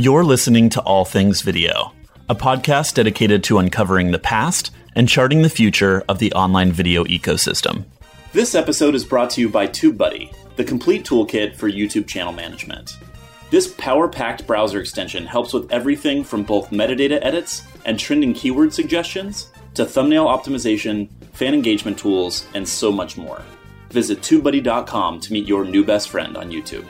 You're listening to All Things Video, a podcast dedicated to uncovering the past and charting the future of the online video ecosystem. This episode is brought to you by TubeBuddy, the complete toolkit for YouTube channel management. This power packed browser extension helps with everything from both metadata edits and trending keyword suggestions to thumbnail optimization, fan engagement tools, and so much more. Visit TubeBuddy.com to meet your new best friend on YouTube.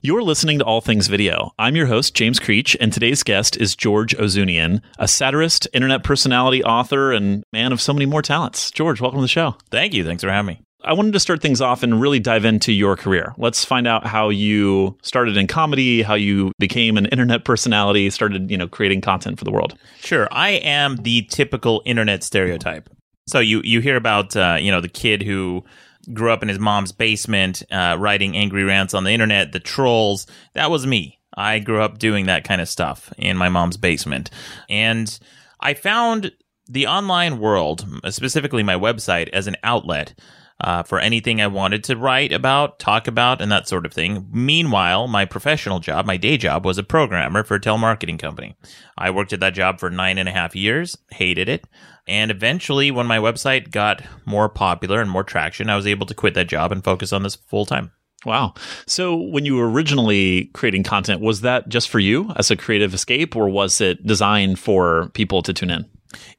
You're listening to All Things Video. I'm your host, James Creech, and today's guest is George Ouzounian, a satirist, internet personality, author, and man of so many more talents. George, welcome to the show. Thank you. Thanks for having me. I wanted to start things off and really dive into your career. Let's find out how you started in comedy, how you became an internet personality, started, you know, creating content for the world. Sure. I am the typical internet stereotype. So you you hear about uh, you know the kid who grew up in his mom's basement, uh, writing angry rants on the internet, the trolls. That was me. I grew up doing that kind of stuff in my mom's basement. And I found the online world, specifically my website, as an outlet. Uh, for anything I wanted to write about, talk about, and that sort of thing. Meanwhile, my professional job, my day job, was a programmer for a telemarketing company. I worked at that job for nine and a half years, hated it. And eventually, when my website got more popular and more traction, I was able to quit that job and focus on this full time. Wow. So, when you were originally creating content, was that just for you as a creative escape, or was it designed for people to tune in?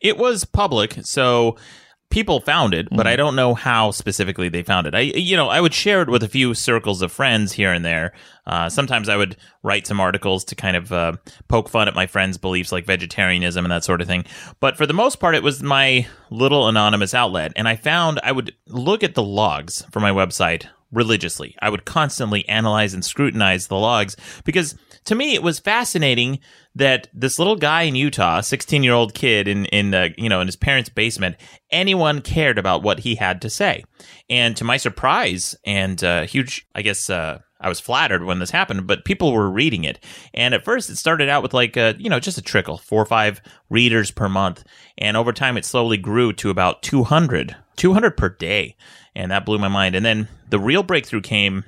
It was public. So, people found it, but mm-hmm. I don't know how specifically they found it. I, you know, I would share it with a few circles of friends here and there. Uh, sometimes I would write some articles to kind of uh, poke fun at my friends' beliefs, like vegetarianism and that sort of thing. But for the most part, it was my little anonymous outlet, and I found I would look at the logs for my website religiously. I would constantly analyze and scrutinize the logs because to me it was fascinating that this little guy in Utah, 16 year old kid in in uh, you know in his parents' basement, anyone cared about what he had to say. And to my surprise and uh, huge, I guess. Uh, I was flattered when this happened, but people were reading it. And at first, it started out with like a, you know, just a trickle, four or five readers per month. And over time, it slowly grew to about 200, 200 per day and that blew my mind. And then the real breakthrough came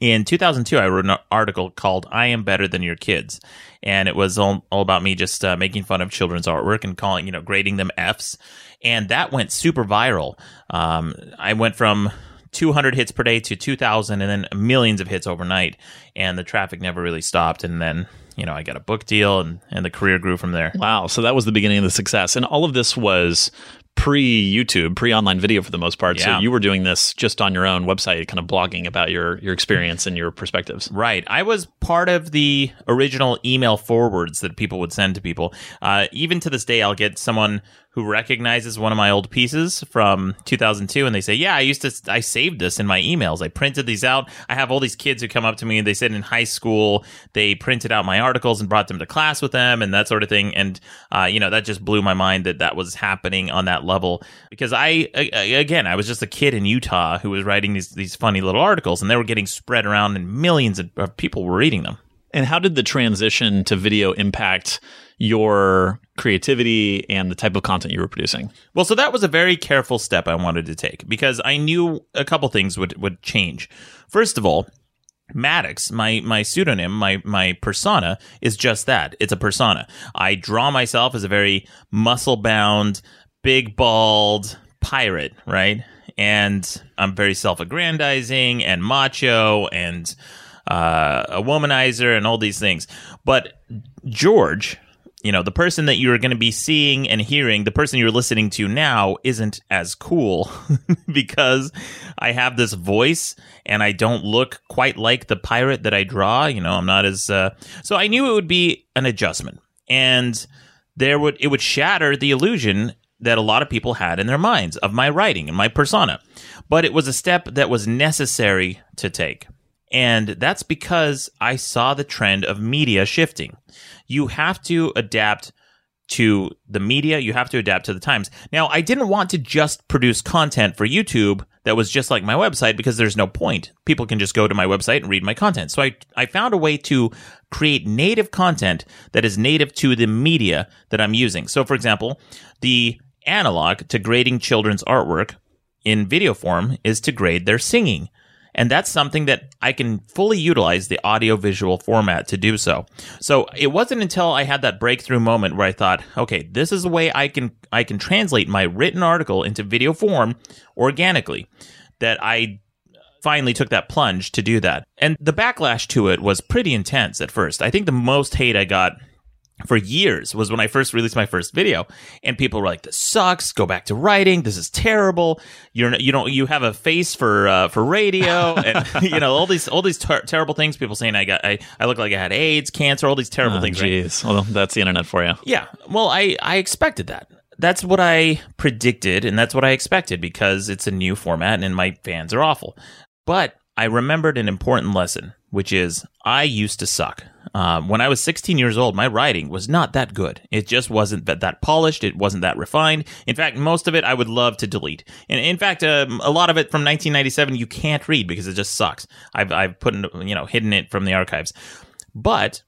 in 2002 i wrote an article called i am better than your kids and it was all, all about me just uh, making fun of children's artwork and calling you know grading them f's and that went super viral um, i went from 200 hits per day to 2000 and then millions of hits overnight and the traffic never really stopped and then you know i got a book deal and, and the career grew from there wow so that was the beginning of the success and all of this was pre YouTube, pre online video for the most part. Yeah. So you were doing this just on your own website, kind of blogging about your your experience and your perspectives. Right. I was part of the original email forwards that people would send to people. Uh, even to this day, I'll get someone who recognizes one of my old pieces from 2002 and they say, "Yeah, I used to I saved this in my emails. I printed these out. I have all these kids who come up to me and they said in high school they printed out my articles and brought them to class with them and that sort of thing." And uh, you know, that just blew my mind that that was happening on that level because I again, I was just a kid in Utah who was writing these these funny little articles and they were getting spread around and millions of people were reading them. And how did the transition to video impact your creativity and the type of content you were producing? Well, so that was a very careful step I wanted to take because I knew a couple things would would change. First of all, Maddox, my my pseudonym, my my persona is just that. It's a persona. I draw myself as a very muscle bound, big bald pirate, right? And I'm very self aggrandizing and macho and uh, a womanizer and all these things. But George, you know, the person that you're going to be seeing and hearing, the person you're listening to now isn't as cool because I have this voice and I don't look quite like the pirate that I draw. You know, I'm not as, uh, so I knew it would be an adjustment and there would, it would shatter the illusion that a lot of people had in their minds of my writing and my persona. But it was a step that was necessary to take. And that's because I saw the trend of media shifting. You have to adapt to the media, you have to adapt to the times. Now, I didn't want to just produce content for YouTube that was just like my website because there's no point. People can just go to my website and read my content. So I, I found a way to create native content that is native to the media that I'm using. So, for example, the analog to grading children's artwork in video form is to grade their singing And that's something that I can fully utilize the audio visual format to do so. So it wasn't until I had that breakthrough moment where I thought, okay, this is a way I can I can translate my written article into video form organically that I finally took that plunge to do that. And the backlash to it was pretty intense at first. I think the most hate I got for years was when I first released my first video, and people were like, "This sucks. Go back to writing. This is terrible. You're you don't you have a face for uh, for radio, and you know all these all these ter- terrible things. People saying I got I, I look like I had AIDS, cancer, all these terrible Oh, things. right? Jeez. Well, that's the internet for you. Yeah. Well, I I expected that. That's what I predicted, and that's what I expected because it's a new format, and my fans are awful. But I remembered an important lesson, which is I used to suck. Um, when I was 16 years old, my writing was not that good. It just wasn't that, that polished. It wasn't that refined. In fact, most of it I would love to delete. And in fact, um, a lot of it from 1997 you can't read because it just sucks. I've I've put in, you know hidden it from the archives. But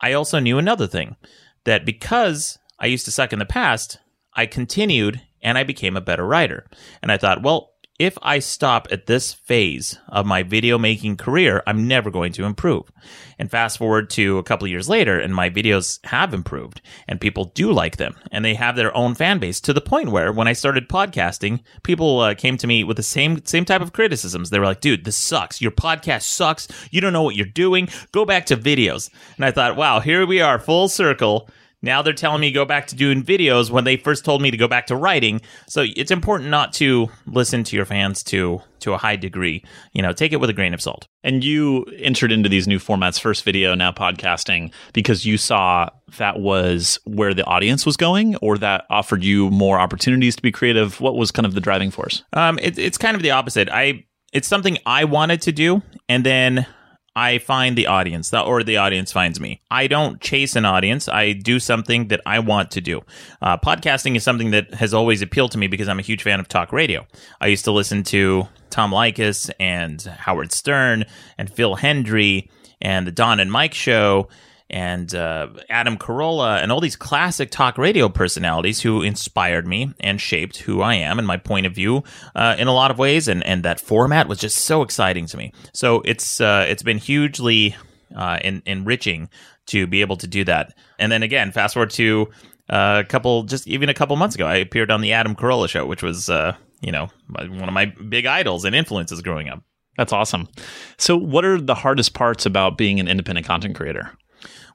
I also knew another thing that because I used to suck in the past, I continued and I became a better writer. And I thought, well, if I stop at this phase of my video making career, I'm never going to improve. And fast forward to a couple years later, and my videos have improved, and people do like them, and they have their own fan base to the point where when I started podcasting, people uh, came to me with the same same type of criticisms. They were like, "Dude, this sucks. Your podcast sucks. You don't know what you're doing. Go back to videos." And I thought, "Wow, here we are, full circle." Now they're telling me to go back to doing videos when they first told me to go back to writing. So it's important not to listen to your fans to to a high degree. You know, take it with a grain of salt. And you entered into these new formats, first video, now podcasting, because you saw that was where the audience was going, or that offered you more opportunities to be creative. What was kind of the driving force? Um, it, it's kind of the opposite. I it's something I wanted to do, and then I find the audience, or the audience finds me. I don't chase an audience. I do something that I want to do. Uh, podcasting is something that has always appealed to me because I'm a huge fan of talk radio. I used to listen to Tom Leykis and Howard Stern and Phil Hendrie and the Don and Mike show and uh, Adam Carolla and all these classic talk radio personalities who inspired me and shaped who I am and my point of view uh, in a lot of ways. And, and that format was just so exciting to me. So it's uh, it's been hugely uh, en- enriching to be able to do that. And then again, fast forward to uh, a couple, just even a couple months ago, I appeared on the Adam Carolla show, which was uh, you know one of my big idols and influences growing up. That's awesome. So, what are the hardest parts about being an independent content creator?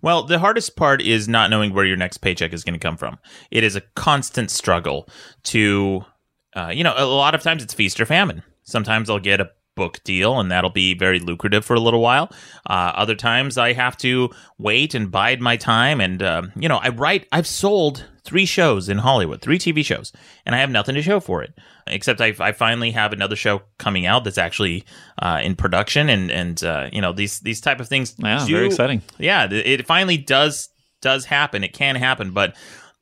Well, the hardest part is not knowing where your next paycheck is going to come from. It is a constant struggle to, uh, you know, a lot of times it's feast or famine. Sometimes I'll get a book deal and that'll be very lucrative for a little while. Uh, other times I have to wait and bide my time. And, um, you know, I write, I've sold three shows in Hollywood, three TV shows, and I have nothing to show for it. Except I, I finally have another show coming out that's actually uh, in production, and and uh, you know these these type of things. Yeah, do- very exciting. yeah, it finally does does happen. It can happen, but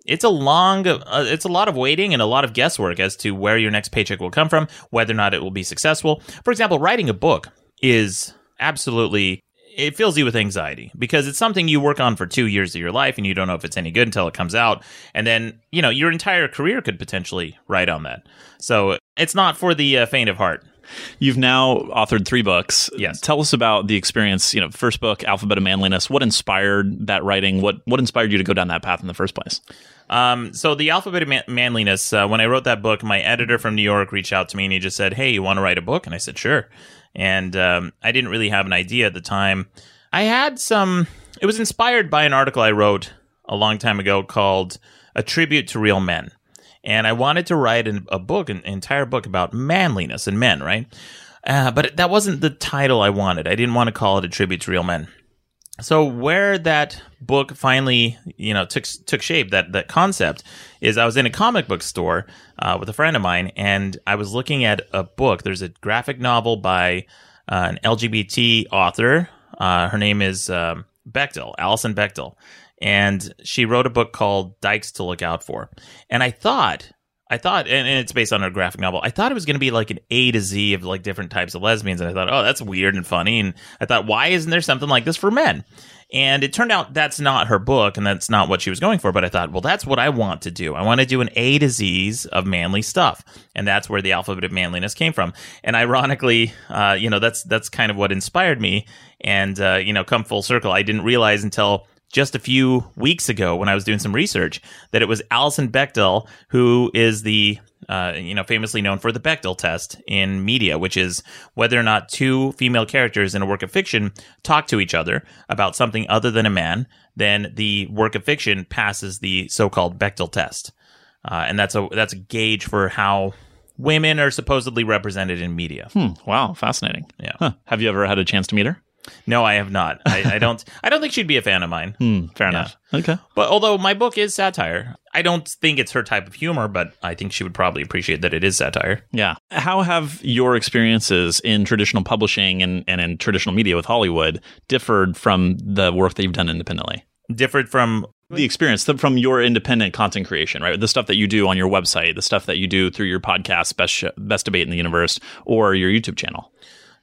it's a long, uh, it's a lot of waiting and a lot of guesswork as to where your next paycheck will come from, whether or not it will be successful. For example, writing a book is absolutely. It fills you with anxiety because it's something you work on for two years of your life and you don't know if it's any good until it comes out. And then, you know, your entire career could potentially ride on that. So it's not for the uh, faint of heart. You've now authored three books. Yes. Tell us about the experience. You know, first book, Alphabet of Manliness. What inspired that writing? What what inspired you to go down that path in the first place? Um, so the alphabet of man- manliness. Uh, when I wrote that book, my editor from New York reached out to me and he just said, "Hey, you want to write a book?" And I said, "Sure." And um, I didn't really have an idea at the time. I had some. It was inspired by an article I wrote a long time ago called "A Tribute to Real Men," and I wanted to write an, a book, an entire book about manliness and men, right? Uh, but that wasn't the title I wanted. I didn't want to call it a tribute to real men so where that book finally you know took took shape that that concept is i was in a comic book store uh, with a friend of mine and i was looking at a book there's a graphic novel by uh, an lgbt author uh, her name is um, bechdel alison bechdel and she wrote a book called dykes to look out for and i thought I thought, and, and it's based on a graphic novel. I thought it was going to be like an A to Z of like different types of lesbians, and I thought, oh, that's weird and funny. And I thought, why isn't there something like this for men? And it turned out that's not her book and that's not what she was going for. But I thought, well, that's what I want to do. I want to do an A to Z's of manly stuff. And that's where the alphabet of manliness came from. And ironically, uh, you know, that's, that's kind of what inspired me. And, uh, you know, come full circle, I didn't realize until just a few weeks ago when I was doing some research that it was Alison Bechdel who is the uh, you know famously known for the Bechdel test in media, which is whether or not two female characters in a work of fiction talk to each other about something other than a man, then the work of fiction passes the so-called Bechdel test, uh, and that's a that's a gauge for how women are supposedly represented in media. Hmm, wow, fascinating. Yeah. Huh. Have you ever had a chance to meet her? No, I have not. I, I don't. I don't think she'd be a fan of mine. Hmm, fair Yeah. enough. Okay. But although my book is satire, I don't think it's her type of humor. But I think she would probably appreciate that it is satire. Yeah. How have your experiences in traditional publishing and, and in traditional media with Hollywood differed from the work that you've done independently? Different from The experience from your independent content creation, right? The stuff that you do on your website, the stuff that you do through your podcast, Best, Sh- Best Debate in the Universe, or your YouTube channel.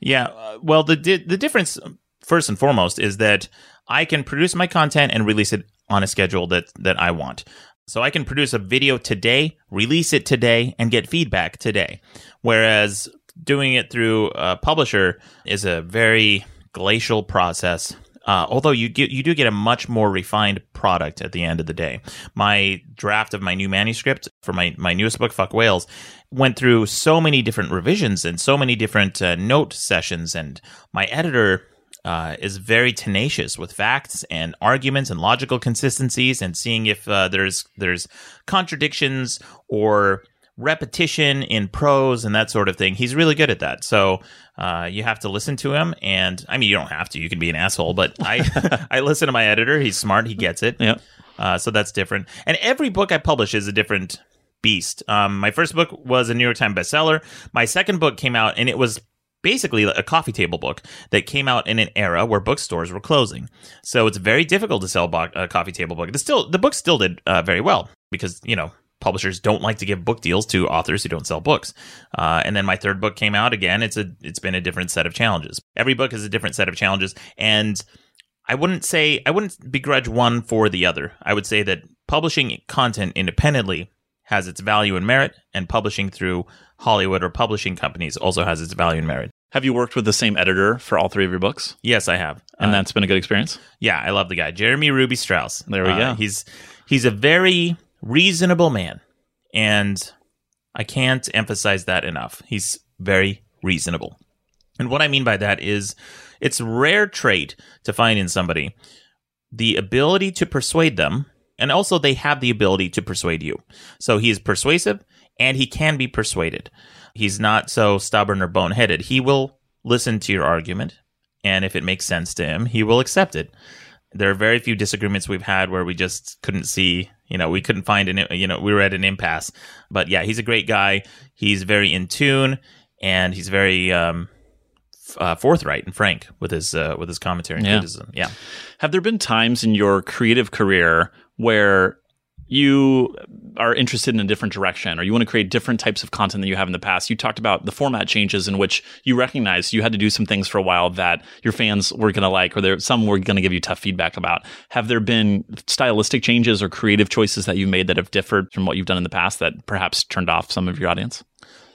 Yeah. uh, Well, the di- the difference first and foremost is that I can produce my content and release it on a schedule that that I want. So I can produce a video today, release it today, and get feedback today. Whereas doing it through a publisher is a very glacial process. Uh, although you get, you do get a much more refined product at the end of the day. My draft of my new manuscript for my, my newest book, Fuck Whales, went through so many different revisions and so many different uh, note sessions, and my editor uh, is very tenacious with facts and arguments and logical consistencies, and seeing if uh, there's there's contradictions or repetition in prose and that sort of thing. He's really good at that. So uh, you have to listen to him, and I mean you don't have to. You can be an asshole, but I I listen to my editor. He's smart. He gets it. Yep. Uh, so that's different. And every book I publish is a different beast. Um, my first book was a New York Times bestseller. My second book came out, and it was basically a coffee table book that came out in an era where bookstores were closing. So it's very difficult to sell bo- a coffee table book. The still the book still did uh, very well because you know publishers don't like to give book deals to authors who don't sell books. Uh, and then my third book came out again. It's a it's been a different set of challenges. Every book is a different set of challenges, and I wouldn't say I wouldn't begrudge one for the other. I would say that publishing content independently has its value and merit, and publishing through Hollywood or publishing companies also has its value and merit. Have you worked with the same editor for all three of your books? Yes, I have. And Uh, that's been a good experience? yeah, I love the guy, Jeremy Ruby Strauss. There we Uh, go. He's he's a very reasonable man, and I can't emphasize that enough. He's very reasonable, and what I mean by that is, it's rare trait to find in somebody the ability to persuade them, and also they have the ability to persuade you. So he is persuasive, and he can be persuaded. He's not so stubborn or boneheaded. He will listen to your argument, and if it makes sense to him, he will accept it there are very few disagreements we've had where we just couldn't see you know we couldn't find an you know we were at an impasse. But yeah he's a great guy. He's very in tune and he's very um uh, forthright and frank with his uh, with his commentary and Yeah. criticism. Yeah. Have there been times in your creative career where you are interested in a different direction or you want to create different types of content than you have in the past? You talked about the format changes in which you recognize you had to do some things for a while that your fans were going to like or there some were going to give you tough feedback about. Have there been stylistic changes or creative choices that you've made that have differed from what you've done in the past that perhaps turned off some of your audience?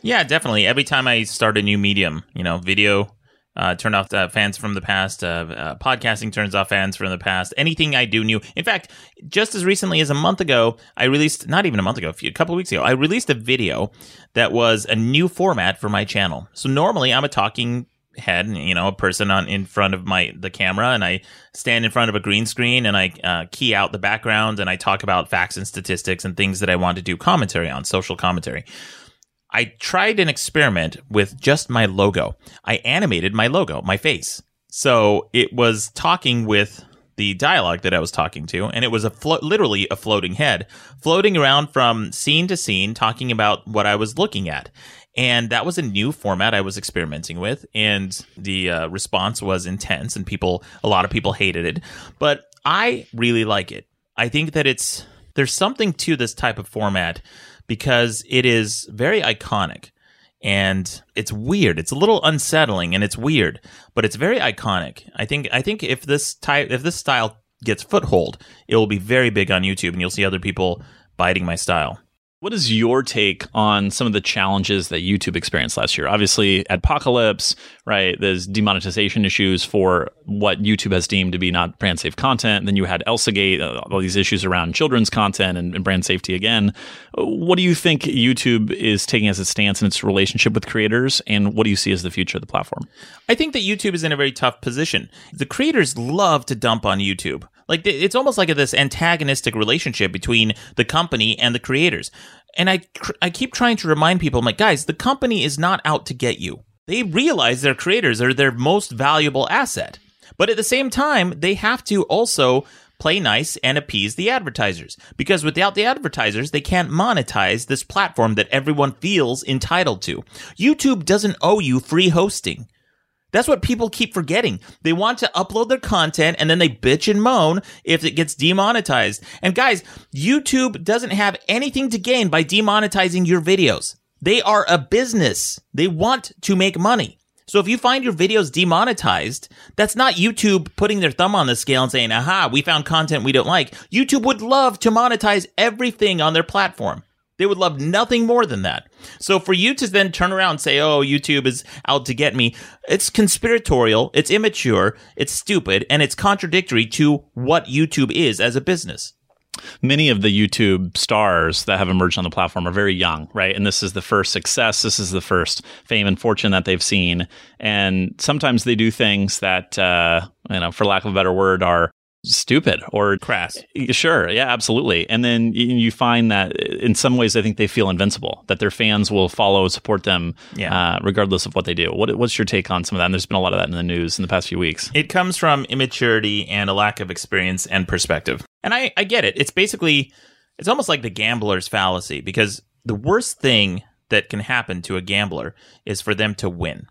yeah definitely every time i start a new medium you know video uh, turn off uh, fans from the past. Uh, uh, podcasting turns off fans from the past. Anything I do new. In fact, just as recently as a month ago, I released, not even a month ago, a, few, a couple of weeks ago, I released a video that was a new format for my channel. So normally I'm a talking head, you know, a person on in front of my the camera, and I stand in front of a green screen and I uh, key out the background and I talk about facts and statistics and things that I want to do commentary on, social commentary. I tried an experiment with just my logo. I animated my logo, my face. So it was talking with the dialogue that I was talking to, and it was a flo- literally a floating head, floating around from scene to scene, talking about what I was looking at. And that was a new format I was experimenting with, and the uh, response was intense, and people, a lot of people hated it. But I really like it. I think that it's there's something to this type of format because it is very iconic. and it's weird. It's a little unsettling and it's weird, but it's very iconic. I think I think if this type if this style gets foothold, it will be very big on YouTube and you'll see other people biting my style. What is your take on some of the challenges that YouTube experienced last year? Obviously, Adpocalypse, right? There's demonetization issues for what YouTube has deemed to be not brand safe content. Then you had ElsaGate, uh, all these issues around children's content and, and brand safety again. What do you think YouTube is taking as its stance in its relationship with creators? And what do you see as the future of the platform? I think that YouTube is in a very tough position. The creators love to dump on YouTube. Like it's almost like this antagonistic relationship between the company and the creators. And I I keep trying to remind people, I'm like, guys, the company is not out to get you. They realize their creators are their most valuable asset. But at the same time, they have to also play nice and appease the advertisers. Because without the advertisers, they can't monetize this platform that everyone feels entitled to. YouTube doesn't owe you free hosting. That's what people keep forgetting. They want to upload their content and then they bitch and moan if it gets demonetized. And guys, YouTube doesn't have anything to gain by demonetizing your videos. They are a business. They want to make money. So if you find your videos demonetized, that's not YouTube putting their thumb on the scale and saying, aha, we found content we don't like. YouTube would love to monetize everything on their platform. They would love nothing more than that. So for you to then turn around and say, "Oh, YouTube is out to get me," it's conspiratorial, it's immature, it's stupid, and it's contradictory to what YouTube is as a business. Many of the YouTube stars that have emerged on the platform are very young, right? And this is the first success. This is the first fame and fortune that they've seen. And sometimes they do things that, uh, you know, for lack of a better word, are stupid or crass. Sure, yeah, absolutely. And then you find that in some ways, I think they feel invincible. That their fans will follow, support them, yeah. uh, regardless of what they do. What, what's your take on some of that? And there's been a lot of that in the news in the past few weeks. It comes from immaturity and a lack of experience and perspective. And I, I get it. It's basically, it's almost like the gambler's fallacy because the worst thing that can happen to a gambler is for them to win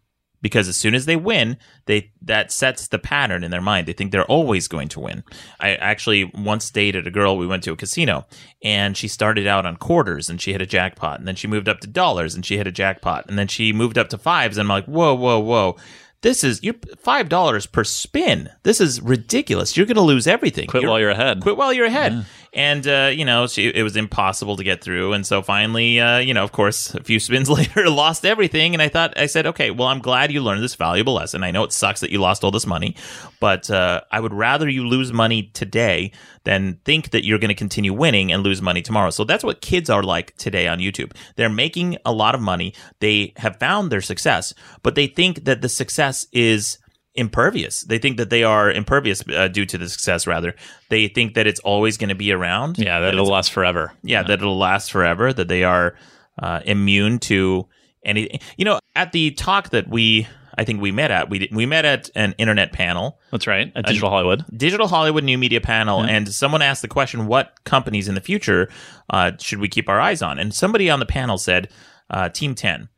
because as soon as they win, they that sets the pattern in their mind. They think they're always going to win. I actually once dated a girl. We went to a casino, and she started out on quarters, and she hit a jackpot, and then she moved up to dollars, and she hit a jackpot, and then she moved up to fives. And I'm like, whoa, whoa, whoa. This is you're five dollars per spin. This is ridiculous. You're going to lose everything. Quit you're, while you're ahead. Quit while you're ahead. Yeah and uh, you know she, it was impossible to get through. And so finally uh, you know of course a few spins later lost everything. And i thought i said okay well i'm glad you learned this valuable lesson. I know it sucks that you lost all this money but uh, i would rather you lose money today than think that you're going to continue winning and lose money tomorrow. So that's what kids are like today on youtube. They're making a lot of money. They have found their success but they think that the success is impervious. They think that they are impervious uh, due to the success. Rather, they think that it's always going to be around. Yeah, that, that it'll last forever. Yeah, yeah, that it'll last forever. That they are uh, immune to anything. You know, at the talk that we. I think we met at we we met at an internet panel. That's right, at Digital Hollywood, Digital Hollywood New Media panel, yeah. and someone asked the question, "What companies in the future uh, should we keep our eyes on?" And somebody on the panel said, uh, "Team 10."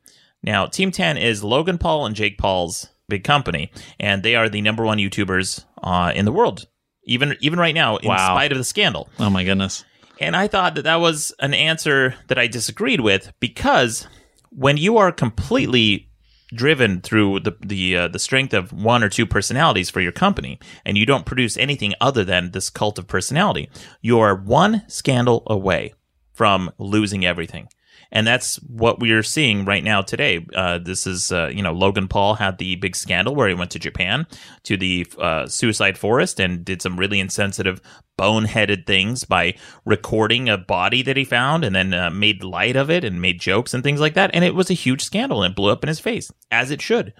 Now, Team 10 is Logan Paul and Jake Paul's big company, and they are the number one YouTubers uh, in the world, even even right now, in wow. spite of the scandal. Oh my goodness! And I thought that that was an answer that I disagreed with because when you are completely driven through the the uh, the strength of one or two personalities for your company, and you don't produce anything other than this cult of personality, you are one scandal away from losing everything and that's what we're seeing right now today. Uh, this is, uh, you know, Logan Paul had the big scandal where he went to Japan to the uh, suicide forest and did some really insensitive, boneheaded things by recording a body that he found and then uh, made light of it and made jokes and things like that. And it was a huge scandal and it blew up in his face, as it should.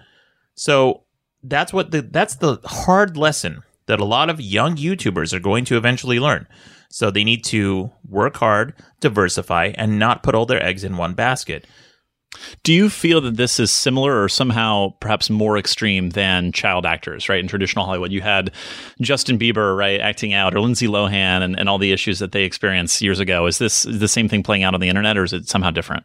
So that's what the that's the hard lesson that a lot of young YouTubers are going to eventually learn. So they need to work hard, diversify, and not put all their eggs in one basket. Do you feel that this is similar or somehow perhaps more extreme than child actors, right? In traditional Hollywood, you had Justin Bieber, right, acting out, or Lindsay Lohan, and, and all the issues that they experienced years ago. Is this the same thing playing out on the internet, or is it somehow different?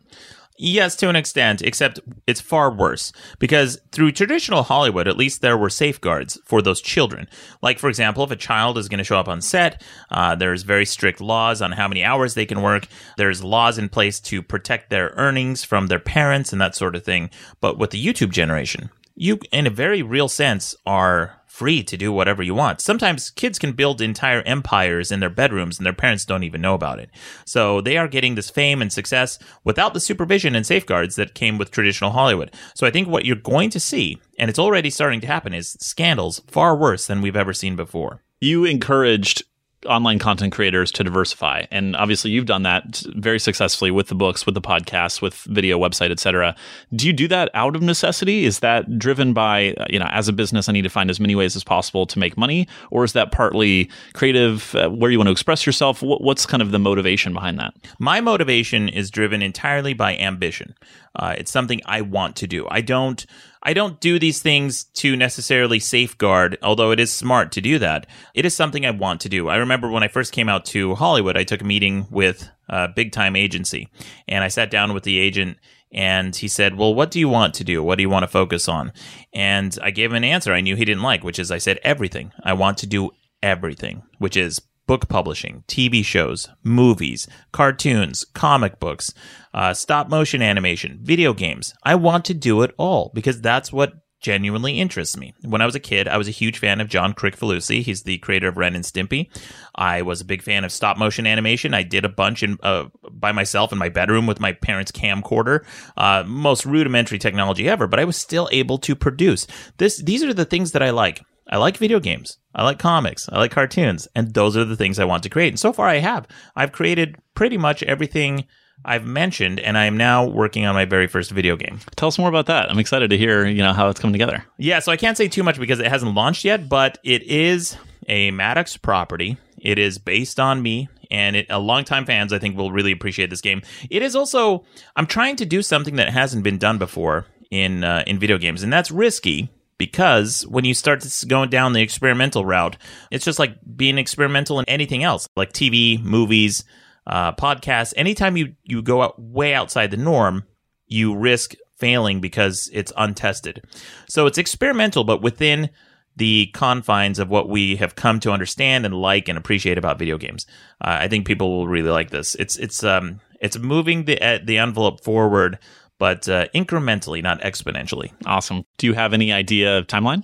Yes, to an extent, except it's far worse because through traditional Hollywood, at least there were safeguards for those children. Like, for example, if a child is going to show up on set, uh, there's very strict laws on how many hours they can work. There's laws in place to protect their earnings from their parents and that sort of thing. But with the YouTube generation, you, in a very real sense, are free to do whatever you want. Sometimes kids can build entire empires in their bedrooms and their parents don't even know about it. So they are getting this fame and success without the supervision and safeguards that came with traditional Hollywood. So I think what you're going to see, and it's already starting to happen, is scandals far worse than we've ever seen before. You encouraged online content creators to diversify. And obviously you've done that very successfully with the books with the podcasts with video website etc do you do that out of necessity? Is that driven by uh, you know as a business i need to find as many ways as possible to make money? Or is that partly creative uh, where you want to express yourself? What's kind of the motivation behind that? My motivation is driven entirely by ambition. Uh, it's something i want to do. I don't I don't do these things to necessarily safeguard, although it is smart to do that. It is something I want to do. I remember when I first came out to Hollywood, I took a meeting with a big time agency and I sat down with the agent and he said, Well, what do you want to do? What do you want to focus on? And I gave him an answer I knew he didn't like, which is I said, Everything. I want to do everything, which is book publishing, TV shows, movies, cartoons, comic books, uh, stop motion animation, video games. I want to do it all because that's what genuinely interests me. When I was a kid, I was a huge fan of John Kricfalusi. He's the creator of Ren and Stimpy. I was a big fan of stop motion animation. I did a bunch in, uh, by myself in my bedroom with my parents' camcorder. Uh, most rudimentary technology ever, but I was still able to produce. This. These are the things that I like. I like video games. I like comics. I like cartoons. And those are the things I want to create. And so far I have. I've created pretty much everything I've mentioned, and I am now working on my very first video game. Tell us more about that. I'm excited to hear, you know, how it's coming together. Yeah, so I can't say too much because it hasn't launched yet, but it is a Maddox property. It is based on me, and it, a longtime fans I think will really appreciate this game. It is also I'm trying to do something that hasn't been done before in uh, in video games, and that's risky because when you start going down the experimental route, it's just like being experimental in anything else, like TV, movies, uh, podcasts. Anytime you you go out way outside the norm, you risk failing because it's untested. So it's experimental, but within the confines of what we have come to understand and like and appreciate about video games. Uh, I think people will really like this. It's it's um it's moving the uh, the envelope forward but uh, incrementally, not exponentially. Awesome. Do you have any idea of timeline?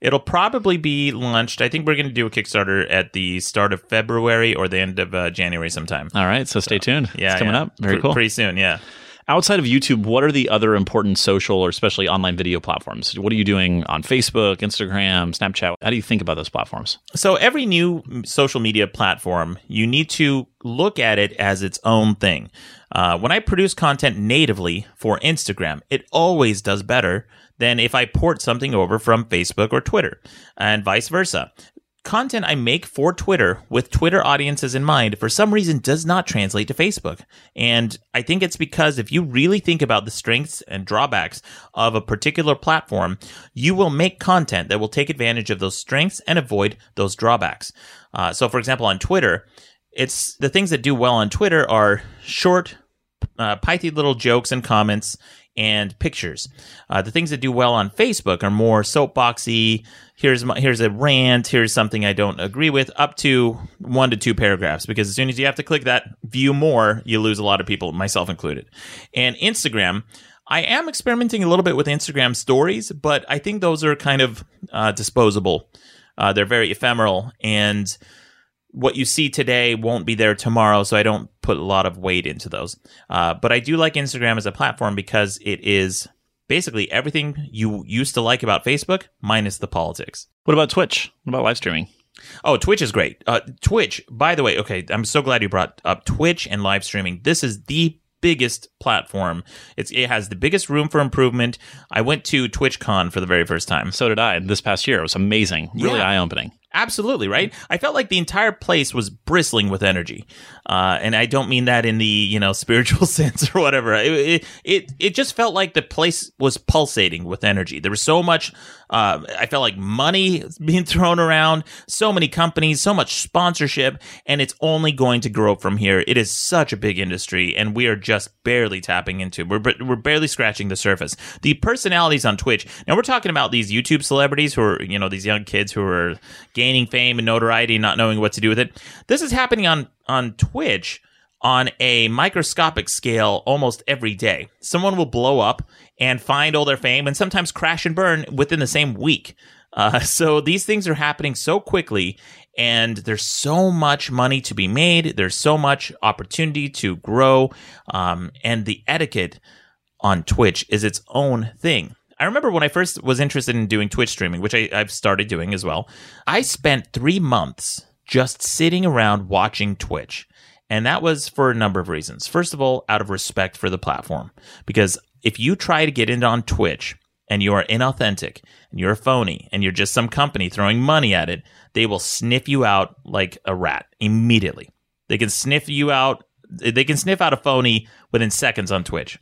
It'll probably be launched. I think we're going to do a Kickstarter at the start of February or the end of uh, January sometime. All right, so stay so, tuned. Yeah, it's coming yeah. up. Very P- cool. Pretty soon, yeah. Outside of YouTube, what are the other important social or especially online video platforms? What are you doing on Facebook, Instagram, Snapchat? How do you think about those platforms? So, every new social media platform, you need to look at it as its own thing. Uh, when I produce content natively for Instagram, it always does better than if I port something over from Facebook or Twitter, and vice versa. Content I make for Twitter with Twitter audiences in mind for some reason does not translate to Facebook. And I think it's because if you really think about the strengths and drawbacks of a particular platform, you will make content that will take advantage of those strengths and avoid those drawbacks. Uh, so, for example, on Twitter, it's the things that do well on Twitter are short, uh, pithy little jokes and comments and pictures. Uh, the things that do well on Facebook are more soapboxy. Here's my, here's a rant. Here's something I don't agree with. Up to one to two paragraphs, because as soon as you have to click that view more, you lose a lot of people, myself included. And Instagram. I am experimenting a little bit with Instagram stories, but I think those are kind of uh, disposable. Uh, they're very ephemeral, and what you see today won't be there tomorrow, so I don't put a lot of weight into those. Uh, but I do like Instagram as a platform because it is basically everything you used to like about Facebook, minus the politics. What about Twitch? What about live streaming? Oh, Twitch is great. Uh, Twitch, by the way, okay, I'm so glad you brought up Twitch and live streaming. This is the biggest platform. It's it has the biggest room for improvement. I went to TwitchCon for the very first time. So did I this past year. It was amazing. Really yeah. eye opening. Absolutely, right? I felt like the entire place was bristling with energy. Uh, and I don't mean that in the, you know, spiritual sense or whatever. It, it, it, just felt like the place was pulsating with energy. There was so much, uh, I felt like money being thrown around, so many companies, so much sponsorship, and it's only going to grow from here. It is such a big industry, and we are just barely tapping into. We're, we're barely scratching the surface. The personalities on Twitch, now we're talking about these YouTube celebrities who are, you know, these young kids who are gaining fame and notoriety, and not knowing what to do with it. This is happening on on Twitch on a microscopic scale almost every day. Someone will blow up and find all their fame and sometimes crash and burn within the same week. Uh, so these things are happening so quickly and there's so much money to be made. There's so much opportunity to grow. Um, and the etiquette on Twitch is its own thing. I remember when I first was interested in doing Twitch streaming, which I, I've started doing as well. I spent three months just sitting around watching Twitch. And that was for a number of reasons. First of all, out of respect for the platform. Because if you try to get into on Twitch and you are inauthentic and you're a phony and you're just some company throwing money at it, they will sniff you out like a rat immediately. They can sniff you out. They can sniff out a phony within seconds on Twitch.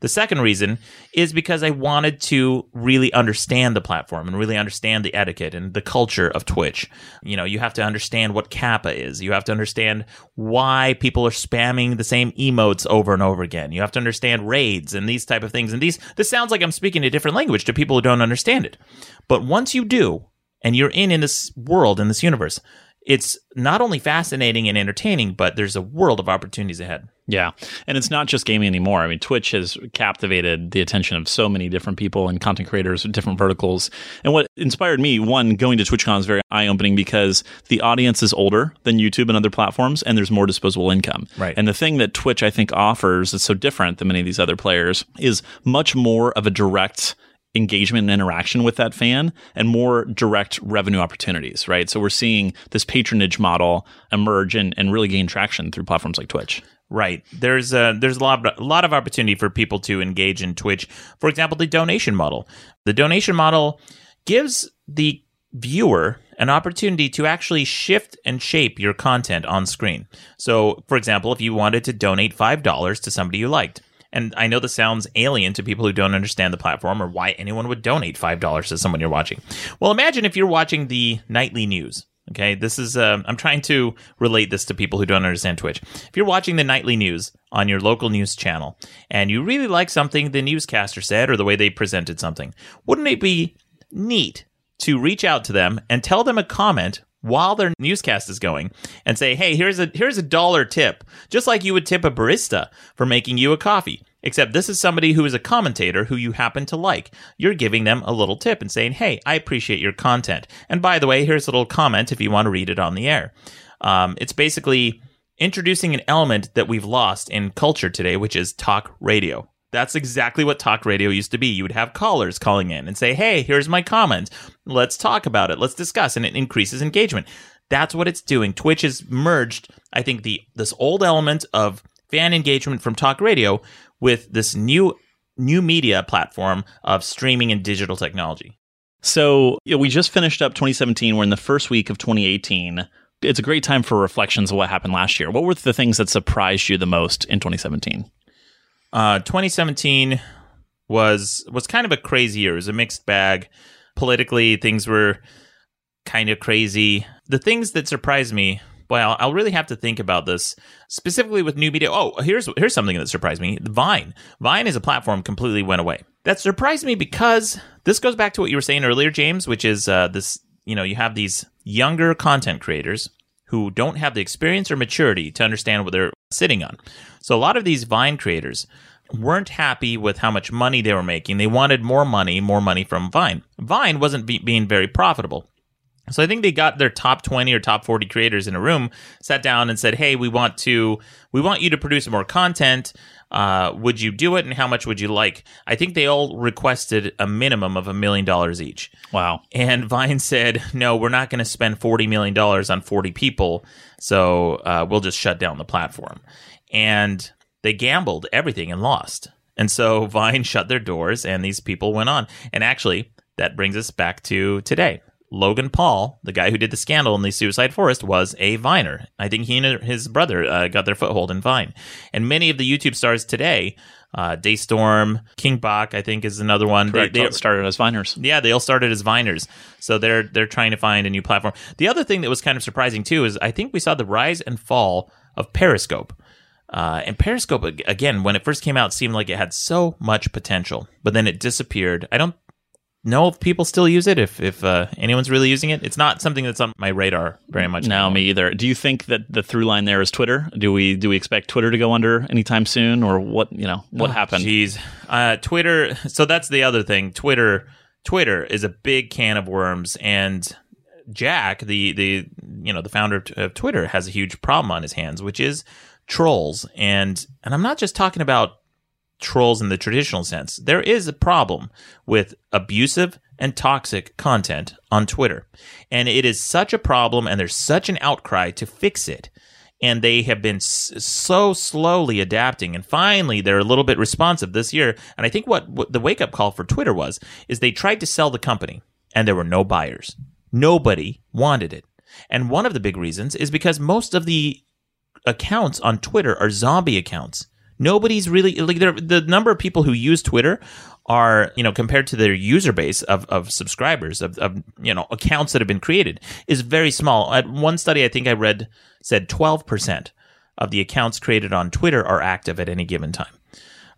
The second reason is because I wanted to really understand the platform and really understand the etiquette and the culture of Twitch. You know, you have to understand what Kappa is. You have to understand why people are spamming the same emotes over and over again. You have to understand raids and these type of things. And these this sounds like I'm speaking a different language to people who don't understand it. But once you do, and you're in in this world in this universe, it's not only fascinating and entertaining, but there's a world of opportunities ahead. Yeah. And it's not just gaming anymore. I mean, Twitch has captivated the attention of so many different people and content creators with different verticals. And what inspired me, one, going to TwitchCon is very eye opening because the audience is older than YouTube and other platforms, and there's more disposable income. Right. And the thing that Twitch, I think, offers that's so different than many of these other players is much more of a direct engagement and interaction with that fan and more direct revenue opportunities, right? So we're seeing this patronage model emerge and, and really gain traction through platforms like Twitch. Right. There's a there's a lot of, a lot of opportunity for people to engage in Twitch. For example, the donation model. The donation model gives the viewer an opportunity to actually shift and shape your content on screen. So, for example, if you wanted to donate $5 to somebody you liked, and I know this sounds alien to people who don't understand the platform or why anyone would donate $5 to someone you're watching. Well, imagine if you're watching the nightly news. Okay, this is, uh, I'm trying to relate this to people who don't understand Twitch. If you're watching the nightly news on your local news channel and you really like something the newscaster said or the way they presented something, wouldn't it be neat to reach out to them and tell them a comment while their newscast is going and say, "Hey, here's a here's a dollar tip," just like you would tip a barista for making you a coffee. Except this is somebody who is a commentator who you happen to like. You're giving them a little tip and saying, "Hey, I appreciate your content." And by the way, here's a little comment if you want to read it on the air. Um, it's basically introducing an element that we've lost in culture today, which is talk radio. That's exactly what talk radio used to be. You would have callers calling in and say, Hey, here's my comment. Let's talk about it. Let's discuss. And it increases engagement. That's what it's doing. Twitch has merged, I think, the this old element of fan engagement from talk radio with this new new media platform of streaming and digital technology. So you know, we just finished up 2017. We're in the first week of 2018. It's a great time for reflections of what happened last year. What were the things that surprised you the most in 2017? Uh, 2017 was was kind of a crazy year. It was a mixed bag. Politically, things were kind of crazy. The things that surprised me, well, I'll really have to think about this specifically with new media. Oh, here's here's something that surprised me. Vine. Vine as a platform completely went away. That surprised me because this goes back to what you were saying earlier, James, which is uh, this. You know, you have these younger content creators who don't have the experience or maturity to understand what they're sitting on. So a lot of these Vine creators weren't happy with how much money they were making. They wanted more money, more money from Vine. Vine wasn't be- being very profitable. So I think they got their top 20 or top 40 creators in a room, sat down and said, "Hey, we want to we want you to produce more content. Uh, would you do it and how much would you like?" I think they all requested a minimum of a million dollars each. Wow. And Vine said, "No, we're not going to spend 40 million dollars on 40 people. So, uh, we'll just shut down the platform." And they gambled everything and lost. And so Vine shut their doors and these people went on. And actually, that brings us back to today Logan Paul, the guy who did the scandal in the Suicide Forest, was a Viner. I think he and his brother uh, got their foothold in Vine. And many of the YouTube stars today, uh, DeStorm, King Bach, I think is another one. Correct. They, they started as Viners. Yeah, they all started as Viners. So they're they're trying to find a new platform. The other thing that was kind of surprising too is I think we saw the rise and fall of Periscope. Uh, and Periscope again, when it first came out, seemed like it had so much potential, but then it disappeared. I don't know if people still use it. If if uh, anyone's really using it, it's not something that's on my radar very much. No, anymore. me either. Do you think that the through line there is Twitter? Do we do we expect Twitter to go under anytime soon, or what? You know what oh, happened? Jeez, uh, Twitter. So that's the other thing. Twitter. Twitter is a big can of worms, and Jack, the the you know the founder of, of Twitter, has a huge problem on his hands, which is trolls. And and I'm not just talking about trolls in the traditional sense. There is a problem with abusive and toxic content on Twitter. And it is such a problem, and there's such an outcry to fix it. And they have been so slowly adapting. And finally, they're a little bit responsive this year. And I think what, what the wake up call for Twitter was is they tried to sell the company, and there were no buyers. Nobody wanted it. And one of the big reasons is because most of the accounts on Twitter are zombie accounts Nobody's really like the number of people who use Twitter are you know compared to their user base of, of subscribers of, of you know accounts that have been created is very small. At one study I think I read said twelve percent of the accounts created on Twitter are active at any given time.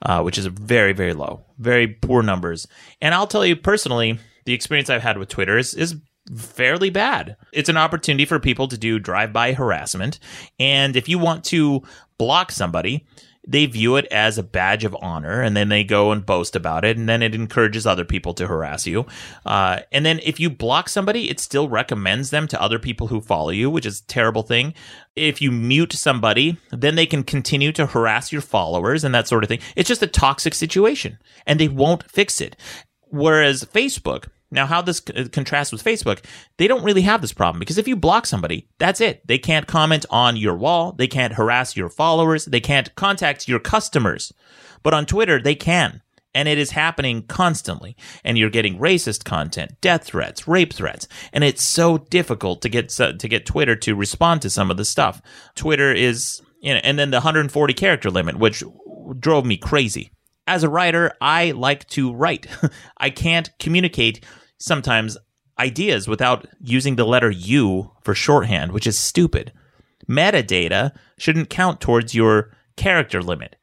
Uh, which is very, very low, very poor numbers. And I'll tell you personally, the experience I've had with Twitter is, is fairly bad. It's an opportunity for people to do drive by harassment. And if you want to block somebody, they view it as a badge of honor and then they go and boast about it and then it encourages other people to harass you uh, and then if you block somebody it still recommends them to other people who follow you which is a terrible thing if you mute somebody then they can continue to harass your followers and that sort of thing it's just a toxic situation and they won't fix it whereas facebook now, how this uh, contrasts with Facebook, they don't really have this problem because if you block somebody, that's it. They can't comment on your wall. They can't harass your followers. They can't contact your customers. But on Twitter, they can. And it is happening constantly. And you're getting racist content, death threats, rape threats. And it's so difficult to get, to get Twitter to respond to some of the stuff. Twitter is, you know, and then the 140 character limit, which drove me crazy as a writer, I like to write. I can't communicate sometimes ideas without using the letter U for shorthand, which is stupid. Metadata shouldn't count towards your character limit.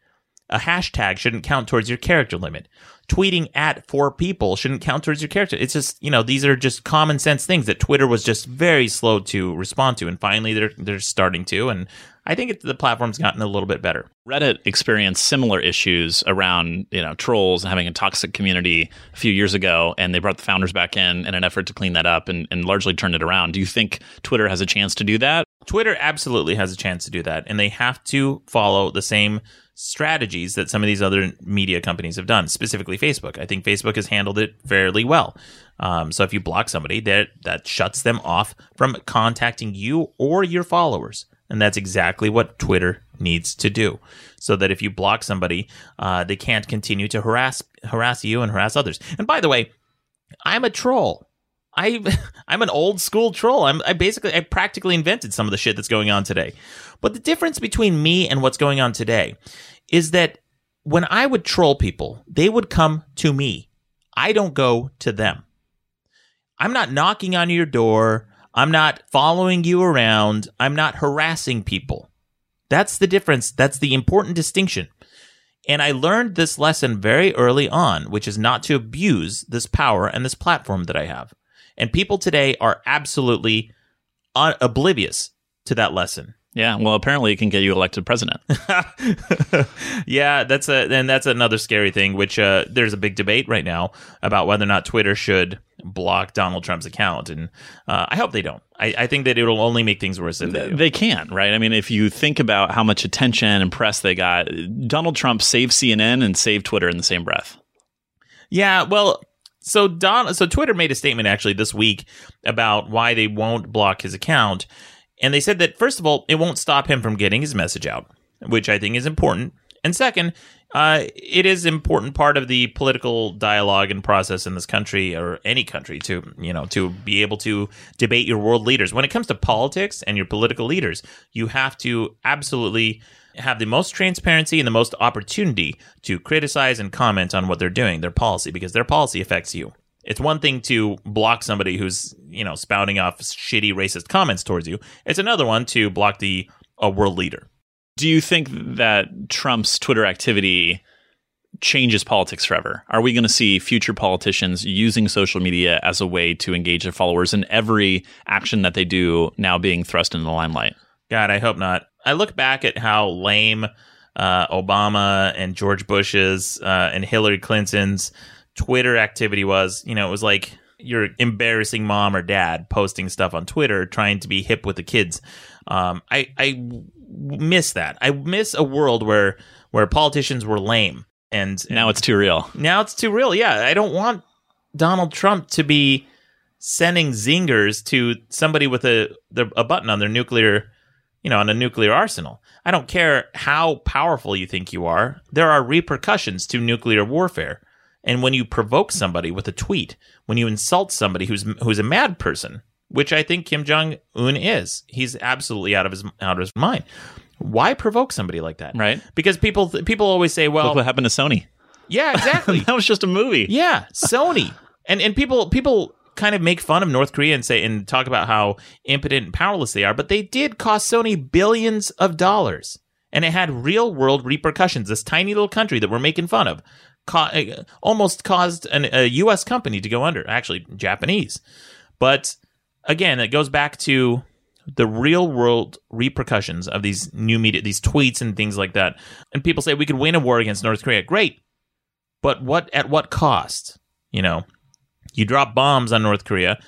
A hashtag shouldn't count towards your character limit. Tweeting at four people shouldn't count towards your character. It's just, you know, these are just common sense things that Twitter was just very slow to respond to. And finally they're, they're starting to. And I think it, the platform's gotten a little bit better. Reddit experienced similar issues around you know trolls and having a toxic community a few years ago, and they brought the founders back in in an effort to clean that up and, and largely turned it around. Do you think Twitter has a chance to do that? Twitter absolutely has a chance to do that, and they have to follow the same strategies that some of these other media companies have done, specifically Facebook. I think Facebook has handled it fairly well. Um, so if you block somebody, that that shuts them off from contacting you or your followers. And that's exactly what Twitter needs to do. So that if you block somebody, uh, they can't continue to harass harass you and harass others. And by the way, I'm a troll. I I'm an old school troll. I'm I basically I practically invented some of the shit that's going on today. But the difference between me and what's going on today is that when I would troll people, they would come to me. I don't go to them. I'm not knocking on your door. I'm not following you around. I'm not harassing people. That's the difference. That's the important distinction. And I learned this lesson very early on, which is not to abuse this power and this platform that I have. And people today are absolutely un- oblivious to that lesson. Yeah, well, apparently it can get you elected president. yeah, that's a and that's another scary thing. Which uh, there's a big debate right now about whether or not Twitter should block Donald Trump's account, and uh, I hope they don't. I, I, think that it'll only make things worse if they. They can, right? I mean, if you think about how much attention and press they got, Donald Trump saved CNN and saved Twitter in the same breath. Yeah, well, so Don, so Twitter made a statement actually this week about why they won't block his account and they said that, first of all, it won't stop him from getting his message out, which I think is important. And second, uh, it is important part of the political dialogue and process in this country or any country to you know to be able to debate your world leaders. When it comes to politics and your political leaders, you have to absolutely have the most transparency and the most opportunity to criticize and comment on what they're doing, their policy, because their policy affects you. It's one thing to block somebody who's, you know, spouting off shitty racist comments towards you. It's another one to block the a world leader. Do you think that Trump's Twitter activity changes politics forever? Are we going to see future politicians using social media as a way to engage their followers in every action that they do now being thrust into the limelight? God, I hope not. I look back at how lame uh, Obama and George Bush's uh, and Hillary Clinton's Twitter activity was. You know, it was like your embarrassing mom or dad posting stuff on Twitter, trying to be hip with the kids. Um, I I miss that. I miss a world where where politicians were lame, and, and now it's too real. Now it's too real. Yeah, I don't want Donald Trump to be sending zingers to somebody with a a button on their nuclear, you know, on a nuclear arsenal. I don't care how powerful you think you are. There are repercussions to nuclear warfare. And when you provoke somebody with a tweet, when you insult somebody who's who's a mad person, which I think Kim Jong Un is. He's absolutely out of his out of his mind. Why provoke somebody like that? Right. Because people people always say, "Well, Look what happened to Sony." Yeah, exactly. that was just a movie. Yeah, Sony. and and people people kind of make fun of North Korea and say and talk about how impotent and powerless they are, but they did cost Sony billions of dollars. And it had real world repercussions. This tiny little country that we're making fun of uh, almost caused an, a U.S. company to go under, actually, Japanese. But again, it goes back to the real world repercussions of these new media, these tweets and things like that. And people say we could win a war against North Korea. Great. But what at what cost? You know, you drop bombs on North Korea.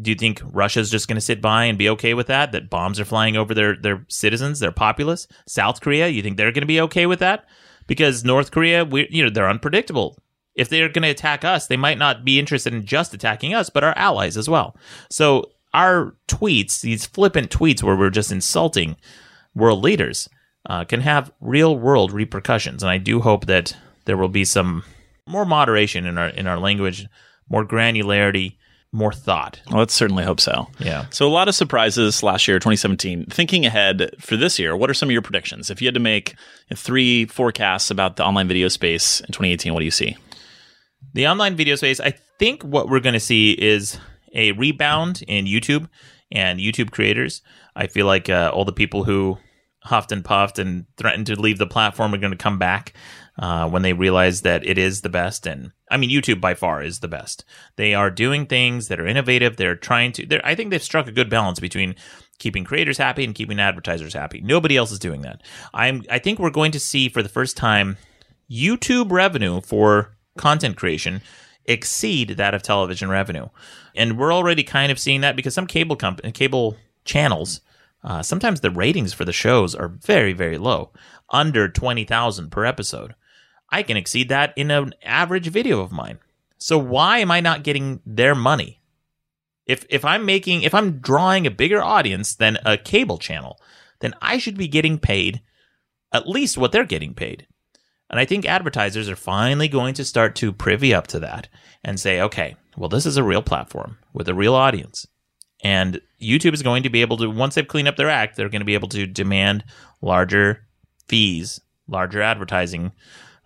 Do you think Russia's just going to sit by and be okay with that? That bombs are flying over their, their citizens, their populace? South Korea, you think they're going to be okay with that? Because North Korea, we you know, they're unpredictable if they're going to attack us, they might not be interested in just attacking us, but our allies as well. So our tweets, these flippant tweets where we're just insulting world leaders, uh, can have real world repercussions. And I do hope that there will be some more moderation in our in our language, more granularity, more thought. Well, let's certainly hope so. Yeah. So a lot of surprises last year, 2017. Thinking ahead for this year, what are some of your predictions? If you had to make three forecasts about the online video space in 2018, what do you see? The online video space, I think what we're going to see is a rebound in YouTube and YouTube creators. I feel like uh, all the people who huffed and puffed and threatened to leave the platform are going to come back uh, when they realize that it is the best. And I mean, YouTube by far is the best. They are doing things that are innovative. They're trying to. They're, I think they've struck a good balance between keeping creators happy and keeping advertisers happy. Nobody else is doing that. I'm. I think we're going to see for the first time YouTube revenue for content creation exceed that of television revenue. And we're already kind of seeing that because some cable company, cable channels, uh, sometimes the ratings for the shows are very, very low, under 20,000 per episode. I can exceed that in an average video of mine. So why am I not getting their money? If if I'm making if I'm drawing a bigger audience than a cable channel, then I should be getting paid at least what they're getting paid. And I think advertisers are finally going to start to privy up to that and say, okay, well, this is a real platform with a real audience. And YouTube is going to be able to, once they've cleaned up their act, they're going to be able to demand larger fees, larger advertising